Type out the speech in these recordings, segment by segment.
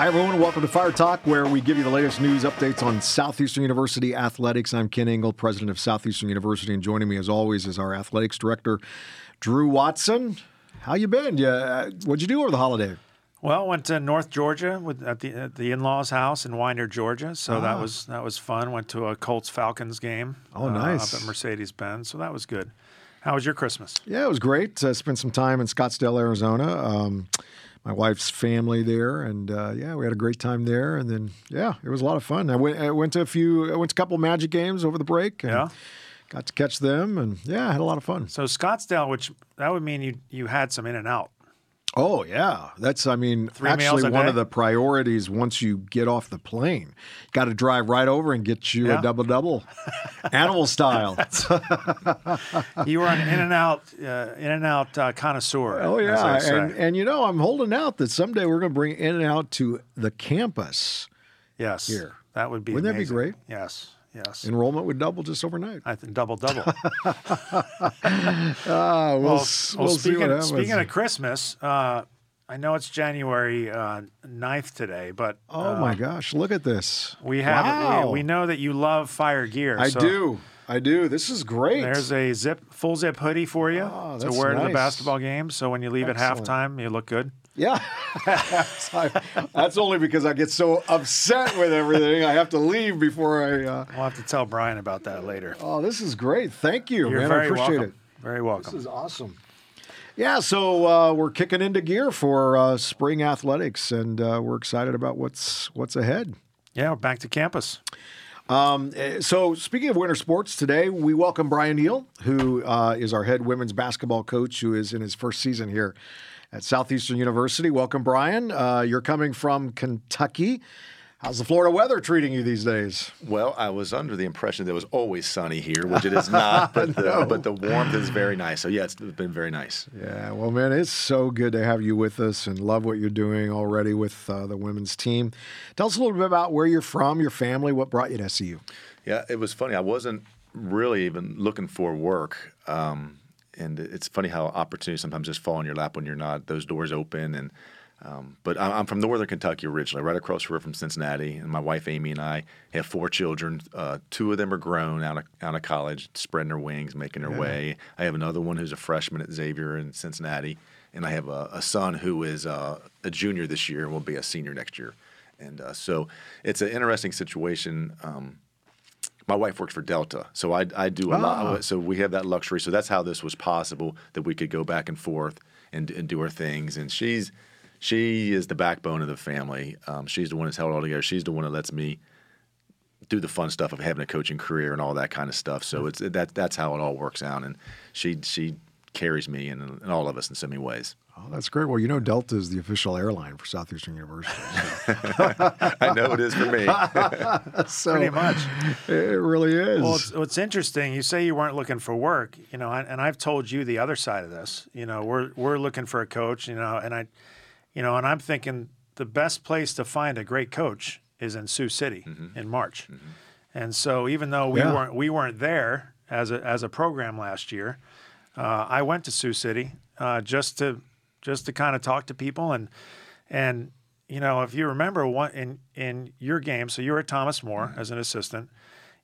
Hi, everyone. Welcome to Fire Talk, where we give you the latest news updates on Southeastern University athletics. I'm Kent Ingle, president of Southeastern University, and joining me, as always, is our athletics director, Drew Watson. How you been? Yeah, what'd you do over the holiday? Well, went to North Georgia with at the at the in-laws' house in Winder, Georgia. So Ah. that was that was fun. Went to a Colts Falcons game. Oh, uh, nice. up at Mercedes Benz. So that was good. How was your Christmas? Yeah, it was great. Uh, spent some time in Scottsdale, Arizona. Um, my wife's family there, and uh, yeah, we had a great time there. And then, yeah, it was a lot of fun. I went, I went to a few, I went to a couple Magic games over the break. And Yeah. got to catch them, and yeah, I had a lot of fun. So Scottsdale, which that would mean you you had some in and out. Oh yeah, that's I mean Three actually one day? of the priorities once you get off the plane. Got to drive right over and get you Yeah. a double double, animal style. you are an in and out uh, in and out uh, connoisseur. oh yeah, and and you know I'm holding out that someday we're going to bring In and Out to the campus. yes, here. that would be. Wouldn't that be great? Yes, yes. Enrollment would double just overnight. I think double double. Ah, we'll, Well, s- well, we'll see speaking, speaking of Christmas, uh, I know it's January uh, 9th today, but oh uh, my gosh, look at this. we have Wow. we, we know that you love fire gear. I so do. I do. This is great. There's a zip full zip hoodie for you Oh, to wear to the basketball game. So when you leave Excellent. at halftime, you look good. Yeah. That's only because I get so upset with everything. I have to leave before I. Uh... We'll have to tell Brian about that later. Oh, this is great. Thank you, You're man. very I appreciate welcome. it. Very welcome. This is awesome. Yeah, so uh, we're kicking into gear for uh, spring athletics, and uh, we're excited about what's what's ahead. yeah, we're back to campus. Um, eh, so, speaking of winter sports, today we welcome Brian Neal, who uh, is our head women's basketball coach, who is in his first season here at Southeastern University. Welcome, Brian. Uh, you're coming from Kentucky. How's the Florida weather treating you these days? Well, I was under the impression that it was always sunny here, which it is not. But the, but the warmth is very nice. So yeah, it's been very nice. Yeah, well, man, it's so good to have you with us and love what you're doing already with uh, the women's team. Tell us a little bit about where you're from, your family, what brought you to SEU. Yeah, it was funny. I wasn't really even looking for work. Um, and it's funny how opportunities sometimes just fall in your lap when you're not. Those doors open and. Um, but I'm from Northern Kentucky originally, right across the river from Cincinnati, and my wife Amy and I have four children. Uh, two of them are grown out of out of college, spreading their wings, making their way. I have another one who's a freshman at Xavier in Cincinnati, and I have a, a son who is uh, a junior this year and will be a senior next year. And uh, so it's an interesting situation. Um, my wife works for Delta, so I, I do a Ah. lot. So we have that luxury. So that's how this was possible that we could go back and forth and, and do our things. And she's she is the backbone of the family. Um, she's the one that's held it all together. She's the one that lets me do the fun stuff of having a coaching career and all that kind of stuff. So it's that that's how it all works out. And she she carries me and, and all of us in so many ways. Oh, that's great. Well, you know, Delta is the official airline for Southeastern University. I know it is for me. so Pretty much. It really is. Well, it's, what's interesting, you say you weren't looking for work, you know, and, and I've told you the other side of this. You know, we're we're looking for a coach, you know, and I, you know, and I'm thinking the best place to find a great coach is in Sioux City in March, and so even though we Yeah. weren't we weren't there as a as a program last year, uh, I went to Sioux City uh, just to just to kind of talk to people and and you know if you remember one in in your game, so you were at Thomas More as an assistant.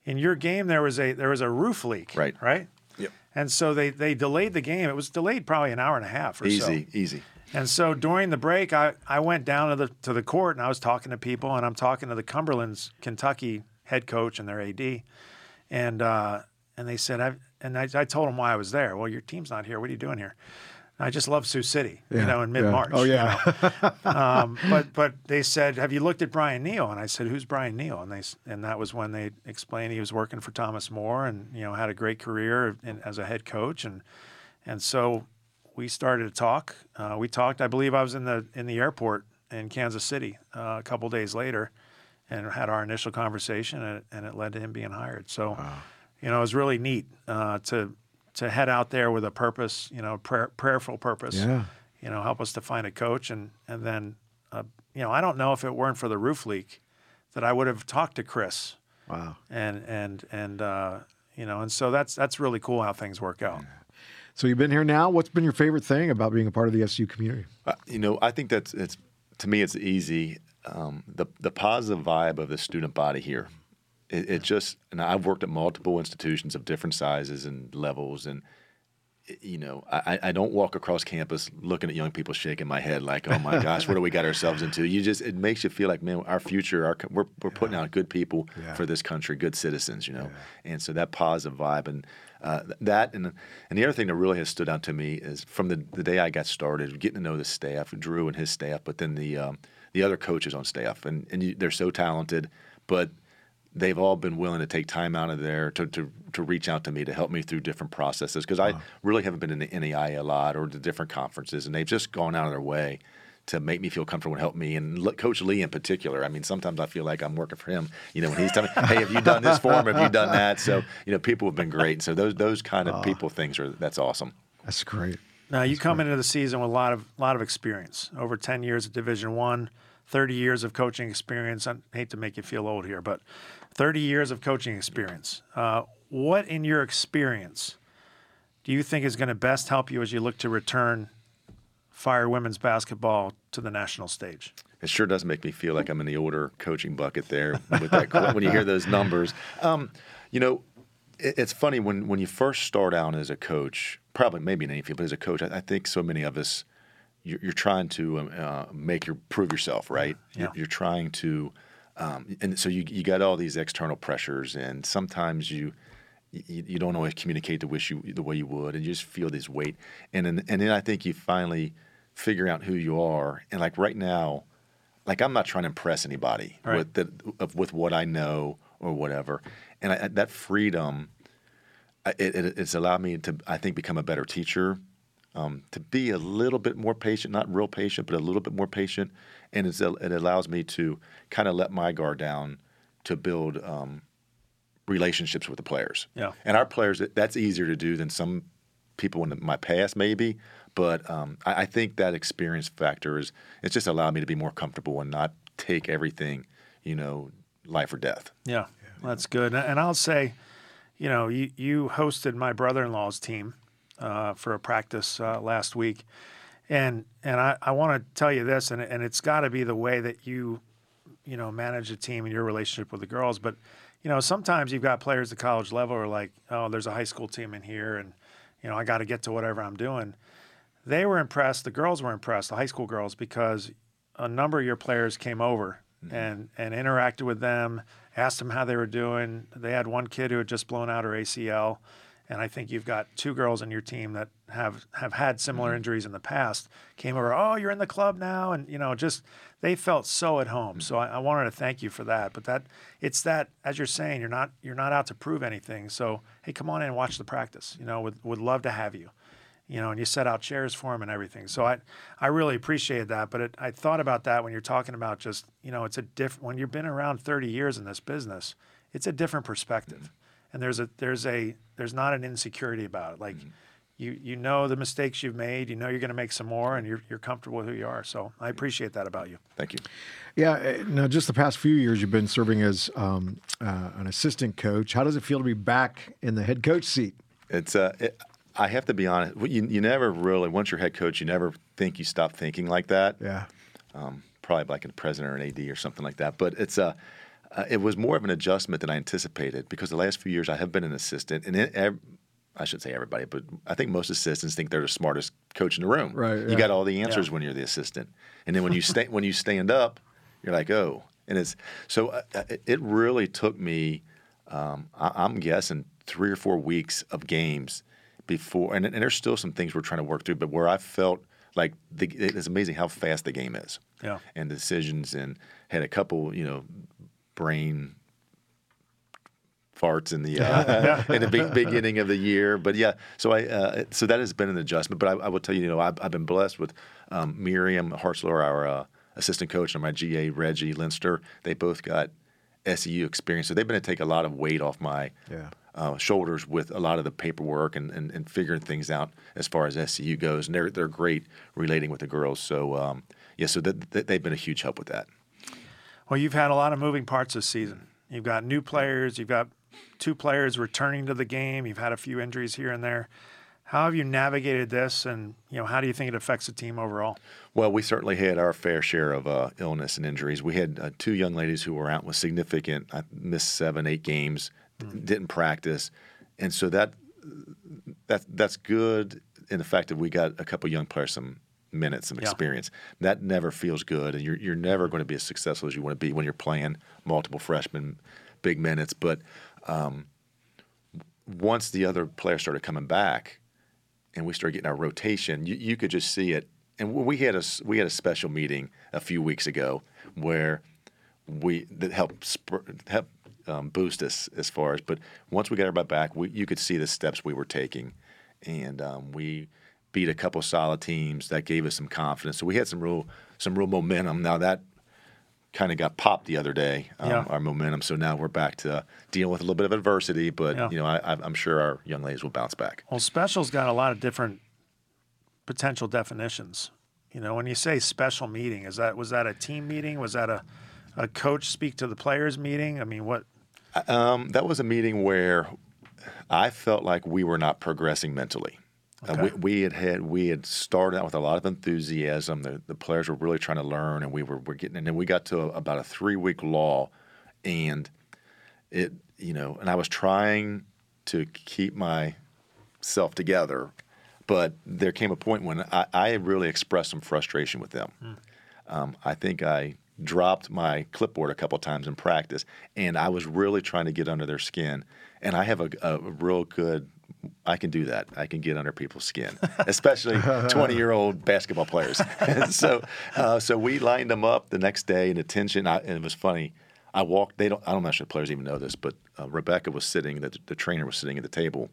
In your game, there was a there was a roof leak, Right. Right. Yep. And so they they delayed the game. It was delayed probably an hour and a half or so. Easy, easy. And so during the break, I, I went down to the to the court and I was talking to people and I'm talking to the Cumberland's Kentucky head coach and their AD, and uh, and they said I and I, I told them why I was there. Well, your team's not here. What are you doing here? I just love Sioux City, you know, in mid March. Oh, yeah. um, but but they said, "Have you looked at Brian Neal?" And I said, "Who's Brian Neal?" And they and that was when they explained he was working for Thomas More and you know had a great career in, as a head coach and and so we started to talk. Uh, we talked. I believe I was in the in the airport in Kansas City uh, a couple days later, and had our initial conversation, and it, and it led to him being hired. So, you know, it was really neat uh, to to head out there with a purpose. You know, prayer, prayerful purpose. Yeah. You know, help us to find a coach, and and then, uh, you know, I don't know if it weren't for the roof leak, that I would have talked to Chris wow. and and and uh, you know, and so that's that's really cool how things work out. So you've been here now. What's been your favorite thing about being a part of the SU community? Uh, you know, I think that's it's to me it's easy. um, the the positive vibe of the student body here. It, it just and I've worked at multiple institutions of different sizes and levels, and you know, I, I don't walk across campus looking at young people shaking my head like, oh my gosh, what do we got ourselves into? You just it makes you feel like, man, our future, our we're we're putting out good people Yeah. for this country, good citizens, you know, and so that positive vibe and uh, that and and the other thing that really has stood out to me is from the, the day I got started, getting to know the staff, Drew and his staff, but then the um, the other coaches on staff, and and you, they're so talented, but they've all been willing to take time out of there to, to, to reach out to me to help me through different processes because I really haven't been in the NAIA a lot or the different conferences, and they've just gone out of their way to make me feel comfortable and help me. And look, Coach Lee in particular, I mean, sometimes I feel like I'm working for him. You know, when he's telling me, "Hey, have you done this for him? Have you done that?" So you know, people have been great. So those those kind of people things are that's awesome. That's great. Now you come into the season with a lot of lot of experience, over ten years at Division One, 30 years of coaching experience. I hate to make you feel old here, but 30 years of coaching experience. Uh, what in your experience do you think is going to best help you as you look to return Fire women's basketball to the national stage? It sure does make me feel like I'm in the older coaching bucket there with that when you hear those numbers. Um, you know, it, it's funny when when you first start out as a coach, probably maybe in any field, but as a coach, I, I think so many of us you're, you're trying to um, uh, make your prove yourself, right? Yeah. You're, you're trying to, um, and so you you got all these external pressures, and sometimes you. You, you don't always communicate the wish you the way you would, and you just feel this weight, and then, and then I think you finally figure out who you are, and like right now, like I'm not trying to impress anybody Right. with the, of, with what I know or whatever, and I, that freedom, it, it, it's allowed me to I think become a better teacher, um, to be a little bit more patient, not real patient, but a little bit more patient, and it's, it allows me to kind of let my guard down to build um, relationships with the players. Yeah. and our players that's easier to do than some people in my past maybe. But um, I, I think that experience factor is it's just allowed me to be more comfortable and not take everything, you know, life or death. Yeah, that's good. And- And I'll say, you know, you, you hosted my brother-in-law's team uh, for a practice uh, last week, and and I, I want to tell you this, and and it's got to be the way that you, you know, manage a team and your relationship with the girls. But you know, sometimes you've got players at college level who are like, oh, there's a high school team in here, and you know, I got to get to whatever I'm doing. They were impressed. The girls were impressed, the high school girls, because a number of your players came over and and interacted with them, asked them how they were doing. They had one kid who had just blown out her ACL, and I think you've got two girls in your team that have have had similar mm-hmm. injuries in the past. Came over, oh, you're in the club now, and you know, just they felt so at home. Mm-hmm. So I, I wanted to thank you for that. But that it's that as you're saying, you're not you're not out to prove anything. So hey, come on in and watch the practice. You know, would would love to have you you know, and you set out chairs for him and everything. So I, I really appreciated that. But it, I thought about that when you're talking about just, you know, it's a different. When you've been around 30 years in this business, it's a different perspective, mm-hmm. And there's a there's a there's not an insecurity about it. Like, you you know the mistakes you've made, you know you're going to make some more, and you're you're comfortable with who you are. So I appreciate that about you. Thank you. Yeah. uh, Now, just the past few years, you've been serving as um, uh, an assistant coach. How does it feel to be back in the head coach seat? It's uh, it, I have to be honest. You, you never really once you're head coach, you never think you stop thinking like that. Yeah. um, probably like a president or an AD or something like that. But it's a, uh, it was more of an adjustment than I anticipated because the last few years I have been an assistant, and it, ev- I should say everybody, but I think most assistants think they're the smartest coach in the room. Right, You yeah. got all the answers when you're the assistant, and then when you stay when you stand up, you're like, oh, and it's so uh, uh, it- it really took me. Um, I, I'm guessing three or four weeks of games before, and, and there's still some things we're trying to work through, but where I felt like the, it's amazing how fast the game is Yeah. and decisions and had a couple, you know, brain farts in the uh, in the be- beginning of the year. But yeah, so I uh, so that has been an adjustment. But I, I will tell you, you know, I've, I've been blessed with um, Miriam Hartzler, our uh, assistant coach, and my GA Reggie Linster. They both got SEU experience, so they've been to take a lot of weight off my Yeah. uh, shoulders with a lot of the paperwork and, and, and figuring things out as far as SEU goes. And they're they're great relating with the girls. So um, yeah, so that, that they've been a huge help with that. Well, you've had a lot of moving parts this season. You've got new players. You've got two players returning to the game. You've had a few injuries here and there. How have you navigated this, and you know how do you think it affects the team overall? Well, we certainly had our fair share of uh, illness and injuries. We had uh, two young ladies who were out with significant, I missed seven, eight games, mm. didn't practice, and so that that that's good in the fact that we got a couple young players some minutes, experience. Yeah. That never feels good, and you're you're never going to be as successful as you want to be when you're playing multiple freshmen, big minutes. But um, once the other players started coming back and we started getting our rotation, you, you could just see it. And we had a we had a special meeting a few weeks ago where we that helped sp- help um, boost us as far as. But once we got everybody back, we, you could see the steps we were taking, and um, we beat a couple solid teams that gave us some confidence. So we had some real some real momentum. Now that kind of got popped the other day, um, yeah. our momentum. So now we're back to dealing with a little bit of adversity, but yeah. you know I, am sure our young ladies will bounce back. Well, special's got a lot of different potential definitions. You know, when you say special meeting, is that was that a team meeting? Was that a a coach speak to the players meeting? I mean, what? Um, that was a meeting where I felt like we were not progressing mentally. Okay. Uh, we, we, had had we had started out with a lot of enthusiasm. The, the players were really trying to learn, and we were, were getting. And then we got to a, about a three week law, and it you know, and I was trying to keep myself together, but there came a point when I, I really expressed some frustration with them. Mm. Um, I think I dropped my clipboard a couple times in practice, and I was really trying to get under their skin. And I have a, a real good I can do that. I can get under people's skin, especially 20 year old basketball players. so, uh, so we lined them up the next day in attention. I, and it was funny. I walked. They don't. I don't know if the players even know this, but uh, Rebecca was sitting. The, the trainer was sitting at the table,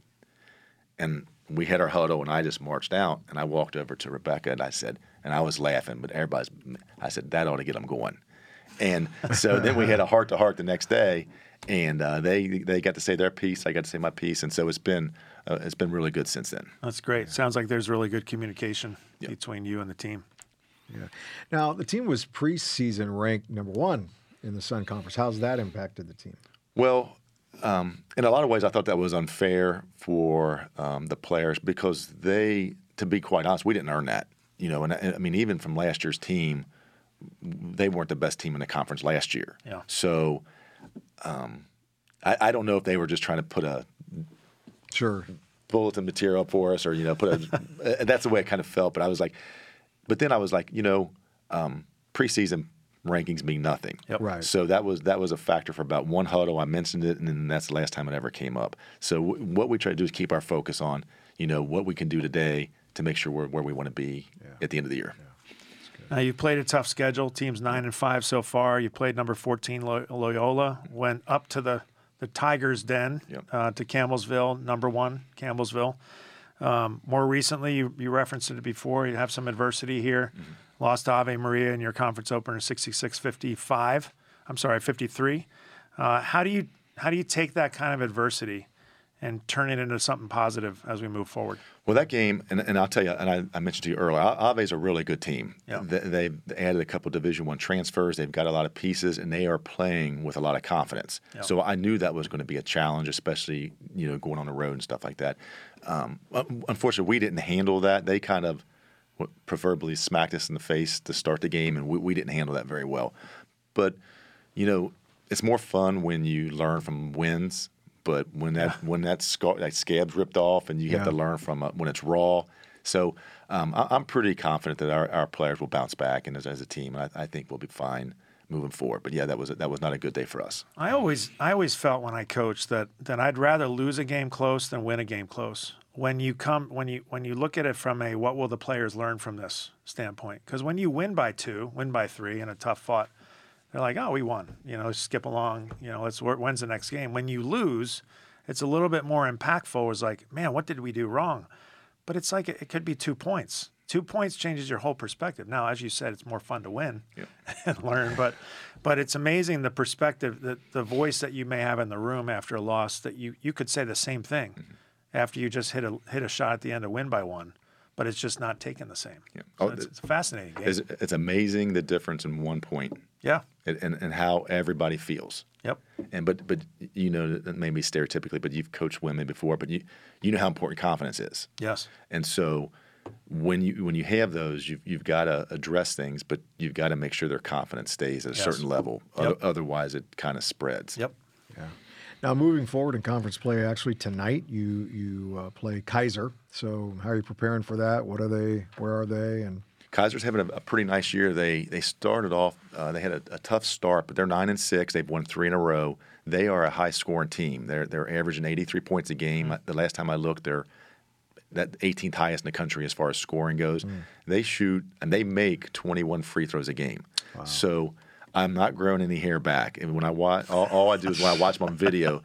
and we had our huddle. And I just marched out, and I walked over to Rebecca, and I said, and I was laughing, but everybody's. I said that ought to get them going. And so then we had a heart to heart the next day, and uh, they they got to say their piece. I got to say my piece, and so it's been uh, it's been really good since then. That's great. Sounds like there's really good communication yep. between you and the team. Yeah. Now the team was preseason ranked number one in the Sun Conference. How's that impacted the team? Well, um, in a lot of ways, I thought that was unfair for um, the players because they, to be quite honest, we didn't earn that. You know, and I, I mean, even from last year's team, they weren't the best team in the conference last year. Yeah. So, um, I, I, don't know if they were just trying to put a sure bulletin material for us, or you know, put a. that's the way it kind of felt. But I was like, but then I was like, you know, um, preseason rankings mean nothing. Yep. Right. So that was that was a factor for about one huddle. I mentioned it, and then that's the last time it ever came up. So w- what we try to do is keep our focus on, you know, what we can do today to make sure we're where we want to be yeah. at the end of the year. Yeah. Now you've played a tough schedule. Teams nine and five so far. You played number fourteen Loyola. Went up to the the Tigers' Den yep. uh, to Campbellsville, number one, Campbellsville. Um, more recently, you, you, referenced it before. You have some adversity here. Mm-hmm. Lost Ave Maria in your conference opener, 66-55. I'm sorry, 53. Uh, how do you how do you take that kind of adversity and turn it into something positive as we move forward? Well, that game, and, and I'll tell you, and I, I mentioned to you earlier, Ave's a really good team. Yeah. They, have added a couple Division One transfers. They've got a lot of pieces, and they are playing with a lot of confidence. Yeah. So I knew that was going to be a challenge, especially you know going on the road and stuff like that. Um, unfortunately, we didn't handle that. They kind of preferably smacked us in the face to start the game, and we, we didn't handle that very well. But you know, it's more fun when you learn from wins but when that when that, scar, that scab's ripped off and you yeah. have to learn from it when it's raw. So um, I, am pretty confident that our, our players will bounce back and as, as a team, I, I think we'll be fine moving forward. But yeah, that was that was not a good day for us. I always I always felt when I coached that that I'd rather lose a game close than win a game close. When you come when you when you look at it from a what will the players learn from this standpoint? Because when you win by two, win by three in a tough fought they're like, oh, we won. You know, skip along. You know, let's when's the next game? When you lose, it's a little bit more impactful. It's like, man, what did we do wrong? But it's like it, it could be two points. Two points changes your whole perspective. Now, as you said, it's more fun to win yep. and learn. But but it's amazing the perspective, the, the voice that you may have in the room after a loss. That you you could say the same thing mm-hmm. after you just hit a hit a shot at the end to win by one but it's just not taken the same. Yeah. So oh, it's, it's, a fascinating game. It's, it's, amazing the difference in one point Yeah. and, and, and how everybody feels. Yep. And but but you know that maybe stereotypically, but you've coached women before, but you you know how important confidence is. Yes. And so when you when you have those, you've you've got to address things, but you've got to make sure their confidence stays at a Yes. certain level. Yep. Oth- Otherwise, it kind of spreads. Yep. Yeah. Now moving forward in conference play, actually tonight you you uh, play Keiser. So how are you preparing for that? What are they? Where are they? And Keiser's having a, a pretty nice year. They they started off. Uh, they had a, a tough start, but they're nine and six. They've won three in a row. They are a high scoring team. They're they're averaging 83 points a game. The last time I looked, they're that 18th highest in the country as far as scoring goes. They shoot and they make 21 free throws a game. So I'm not growing any hair back. And when I watch, all, all I do is when I watch them on video,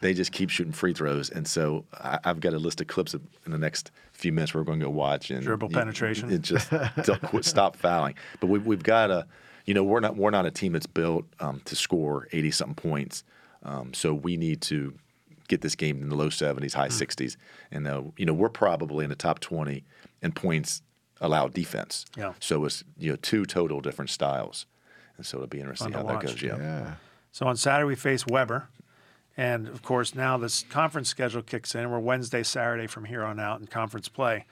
they just keep shooting free throws. And so I, I've got a list of clips of, in the next few minutes we're going to go watch and Dribble you- penetration. It just don't quit, stop fouling. But we, we've got to, you know, we're not we're not a team that's built um, to score 80 something points. Um, so we need to get this game in the low 70s, high 60s, and uh, you know we're probably in the top 20 in points allowed defense. Yeah. So it's you know two total different styles, and so it'll be interesting Fun how to that watch. goes. Yeah. yeah, So on Saturday we face Webber, and of course now this conference schedule kicks in. We're Wednesday, Saturday from here on out in conference play.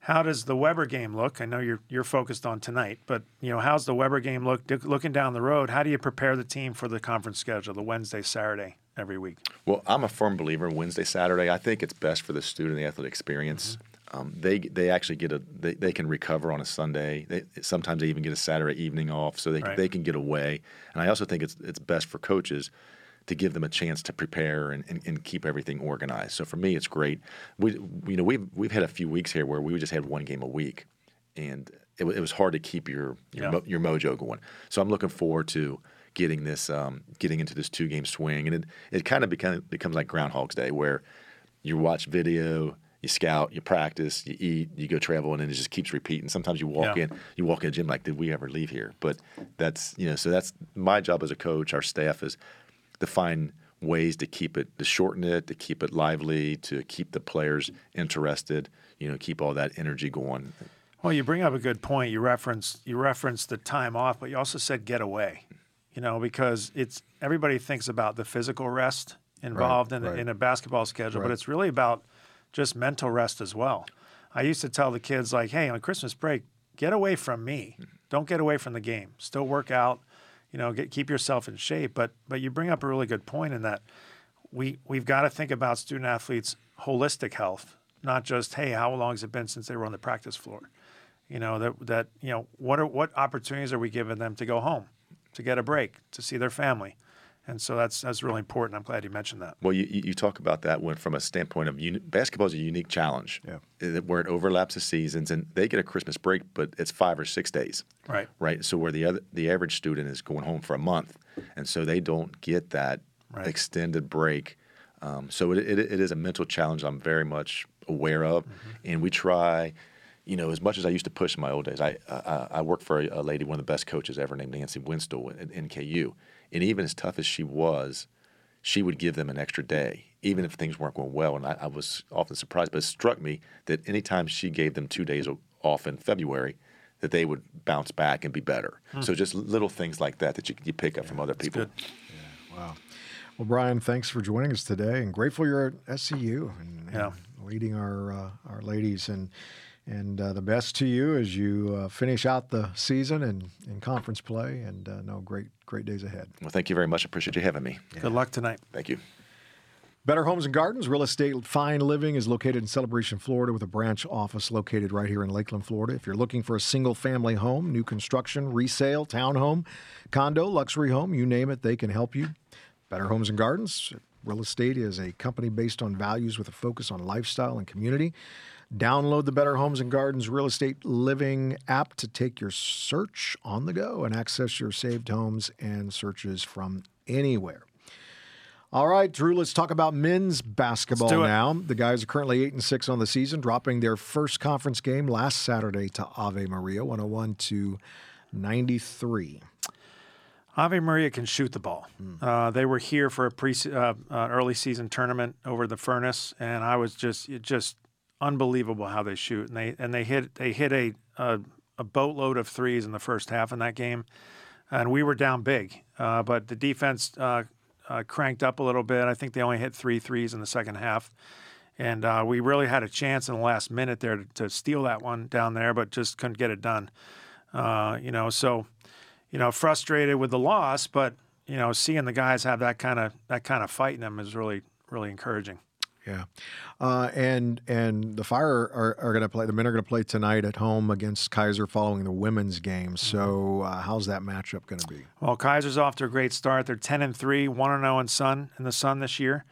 How does the Webber game look? I know you're you're focused on tonight, but you know how's the Webber game look? Looking down the road, how do you prepare the team for the conference schedule, the Wednesday, Saturday every week? Well, I'm a firm believer in Wednesday, Saturday. I think it's best for the student, the athletic experience. Um, they they actually get a they, they can recover on a Sunday. They, sometimes they even get a Saturday evening off, so they Right. they can get away. And I also think it's it's best for coaches to give them a chance to prepare and, and, and keep everything organized. So for me, it's great. We you know we've we've had a few weeks here where we just had one game a week, and it, it was hard to keep your your, Yeah. mo- your mojo going. So I'm looking forward to getting this um, getting into this two game swing, and it it kind of becomes becomes like Groundhog's Day where you watch video. You scout, you practice, you eat, you go travel, and then it just keeps repeating. Sometimes you walk Yeah. in, you walk in the gym like, did we ever leave here? But that's you know, so that's my job as a coach. Our staff is to find ways to keep it, to shorten it, to keep it lively, to keep the players interested. You know, keep all that energy going. Well, you bring up a good point. You referenced you referenced the time off, but you also said get away. You know, because it's everybody thinks about the physical rest involved in, right. in a basketball schedule, but it's really about just mental rest as well. I used to tell the kids like, "Hey, on Christmas break, get away from me. Mm-hmm. Don't get away from the game. Still work out. You know, get, keep yourself in shape." But but you bring up a really good point in that we we've got to think about student athletes' holistic health, not just hey, how long has it been since they were on the practice floor? You know that that you know what are what opportunities are we giving them to go home, to get a break, to see their family, and so that's that's really important. I'm glad you mentioned that. Well, you, you you talk about that when from a standpoint of uni- basketball is a unique challenge, Yeah. uh, where it overlaps the seasons, and they get a Christmas break, but it's five or six days, Right. right? So where the other the average student is going home for a month, and so they don't get that Right. extended break. Um, so it, it, it is a mental challenge I'm very much aware of, Mm-hmm. and we try. You know, as much as I used to push in my old days, I I, I worked for a, a lady, one of the best coaches ever, named Nancy Winstel at NKU, and even as tough as she was, she would give them an extra day, even if things weren't going well. And I, I was often surprised, but it struck me that anytime she gave them two days o- off in February, that they would bounce back and be better. So just little things like that that you, you pick up from other people. good. wow. Well, Brian, thanks for joining us today, and grateful you're at SEU and, and leading our uh, our ladies and. And uh, the best to you as you uh, finish out the season and in conference play, and uh, no great great days ahead. Well, thank you very much. I appreciate you having me. Good luck tonight. Thank you. Better Homes and Gardens Real Estate Fine Living is located in Celebration, Florida, with a branch office located right here in Lakeland, Florida. If you're looking for a single family home, new construction, resale, townhome, condo, luxury home, you name it, they can help you. Better Homes and Gardens Real Estate is a company based on values with a focus on lifestyle and community. Download the Better Homes and Gardens Real Estate Living app to take your search on the go and access your saved homes and searches from anywhere. All right, Drew, let's talk about men's basketball now. The guys are currently 8 and 6 on the season, dropping their first conference game last Saturday to Ave Maria, 101 to 93. Ave Maria can shoot the ball. Hmm. Uh, they were here for a pre uh, uh, early season tournament over the furnace, and I was just just unbelievable how they shoot. And they and they hit they hit a, a a boatload of threes in the first half in that game. and we were down big. Uh, but the defense uh, uh, cranked up a little bit. I think they only hit three threes in the second half. And uh, we really had a chance in the last minute there to, to, steal that one down there, but just couldn't get it done. Uh, you know, so you know, frustrated with the loss, but you know, seeing the guys have that kind of that kind of fight in them is really really encouraging. Yeah, uh, and and the Fire are, are going to play. The men are going to play tonight at home against Keiser following the women's game. So, uh, how's that matchup going to be? Well, Keiser's off to a great start. They're ten and three, one and zero oh in Sun in the Sun this year.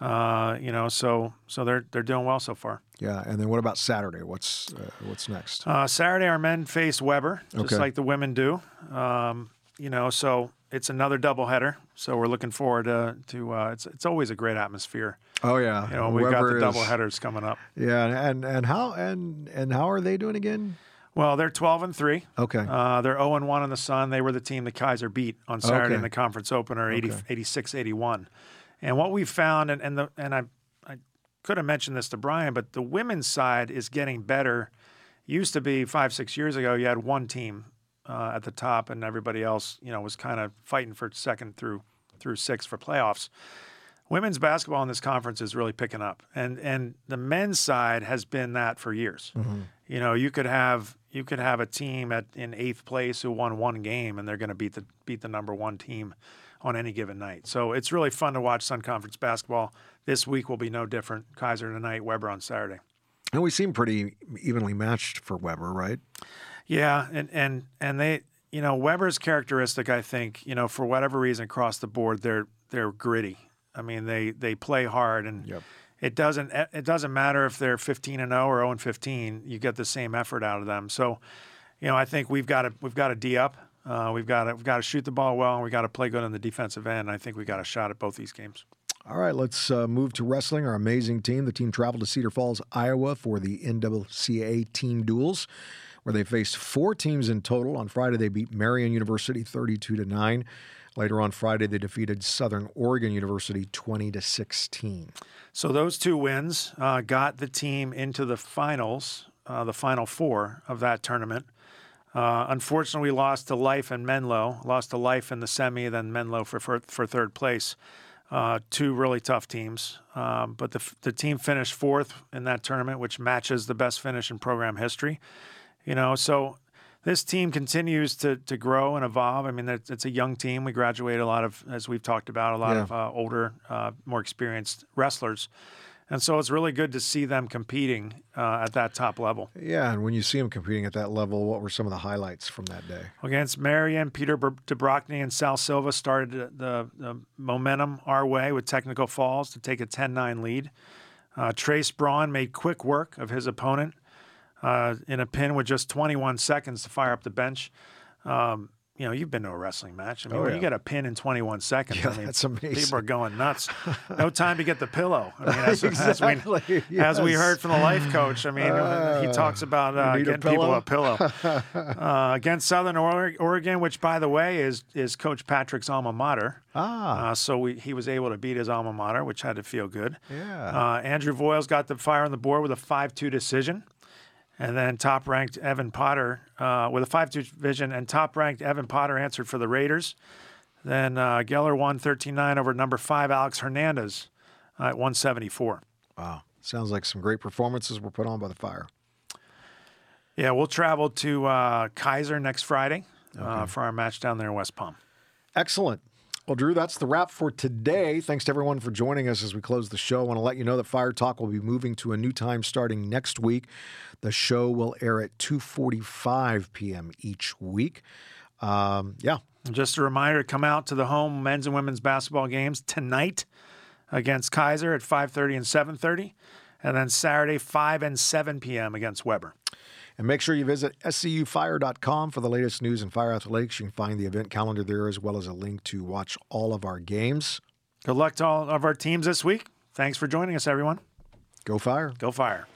Uh, you know, so so they're they're doing well so far. Yeah, and then what about Saturday? What's uh, what's next? Uh, Saturday, our men face Webber, just Okay. like the women do. Um, you know, so it's another doubleheader. So we're looking forward to to. Uh, it's it's always a great atmosphere. Oh yeah, You know, we got the is- doubleheaders coming up. Yeah, and and how and and how are they doing again? Well, they're twelve and three. Okay, Uh, they're 0 and 1 in the Sun. They were the team that Keiser beat on Saturday Okay. in the conference opener, 80, 86 81. And what we found, and, and, the, and I, I could have mentioned this to Brian, but the women's side is getting better. Used to be five, six years ago, you had one team uh, at the top, and everybody else, you know, was kind of fighting for second through through six for playoffs. Women's basketball in this conference is really picking up, and and the men's side has been that for years. You know, you could have you could have a team at in eighth place who won one game, and they're going to beat the beat the number one team on any given night. So it's really fun to watch Sun Conference basketball. This week will be no different. Keiser tonight, Webber on Saturday. and we seem pretty evenly matched for Webber, right? Yeah, and and and they, you know, Webber's characteristic, I think, you know, for whatever reason across the board, they're they're gritty. I mean, they they play hard, and Yep. it doesn't eh, it doesn't matter if they're 15 and 0 or 0 and 15. You get the same effort out of them. So, you know, I think we've got to we've got to d up. Uh, we've got to we've got to shoot the ball well, and we got to play good on the defensive end. I think we got a shot at both these games. All right, let's uh, move to wrestling. Our amazing team. The team traveled to Cedar Falls, Iowa for the NWCA team duels, where they faced four teams in total. On Friday, they beat Marian University 32 to 9. Later on Friday, they defeated Southern Oregon University 20 to 16. So those two wins uh, got the team into the finals, uh, the final four of that tournament. Uh, unfortunately, we lost to Life and Menlo. Lost to Life in the semi, then Menlo for for, for third place. Uh, two really tough teams, um, but the the team finished fourth in that tournament, which matches the best finish in program history. You know, so this team continues to to grow and evolve. I mean, it's, it's a young team. We graduate a lot of, as we've talked about, a lot Yeah. of uh, older, uh, more experienced wrestlers, and so it's really good to see them competing uh, at that top level. Yeah, and when you see them competing at that level, what were some of the highlights from that day? Against Marian, Peter Br- DeBrockney and Sal Silva started the, the, the momentum our way with technical falls to take a 10 9 lead. Uh, Trace Braun made quick work of his opponent uh, in a pin with just 21 seconds to fire up the bench. Um, you know, you've been to a wrestling match. I mean, Oh, yeah. you get a pin in 21 seconds, Yeah, I mean, that's amazing. people are going nuts. No time to get the pillow. I mean, as, Exactly, as, we, as we heard from the life coach, I mean, he talks about uh, need a getting people a pillow? uh, against Southern Oregon, which, by the way, is is Coach Patrick's alma mater. Ah, Uh, so we, he was able to beat his alma mater, which had to feel good. Yeah. Uh, Andrew Voiles got the fire on the board with a 5-2 decision. And then top ranked Evan Potter uh, with a 5 2 vision, and top ranked Evan Potter answered for the Raiders. Then uh, Geller won 13 9 over number five Alex Hernandez uh, at 174. wow. Sounds like some great performances were put on by the Fire. Yeah, we'll travel to uh, Keiser next Friday uh, for our match down there in West Palm. Excellent. Well, Drew, that's the wrap for today. Thanks to everyone for joining us as we close the show. I want to let you know that Fire Talk will be moving to a new time starting next week. The show will air at 2:45 p.m. each week. Um, yeah, just a reminder come out to the home men's and women's basketball games tonight against Keiser at 5:30 and 7:30, and then Saturday 5 and 7 p.m. against Webber. And make sure you visit seufire.com for the latest news in fire athletics. You can find the event calendar there as well as a link to watch all of our games. Good luck to all of our teams this week. Thanks for joining us, everyone. Go Fire! Go Fire.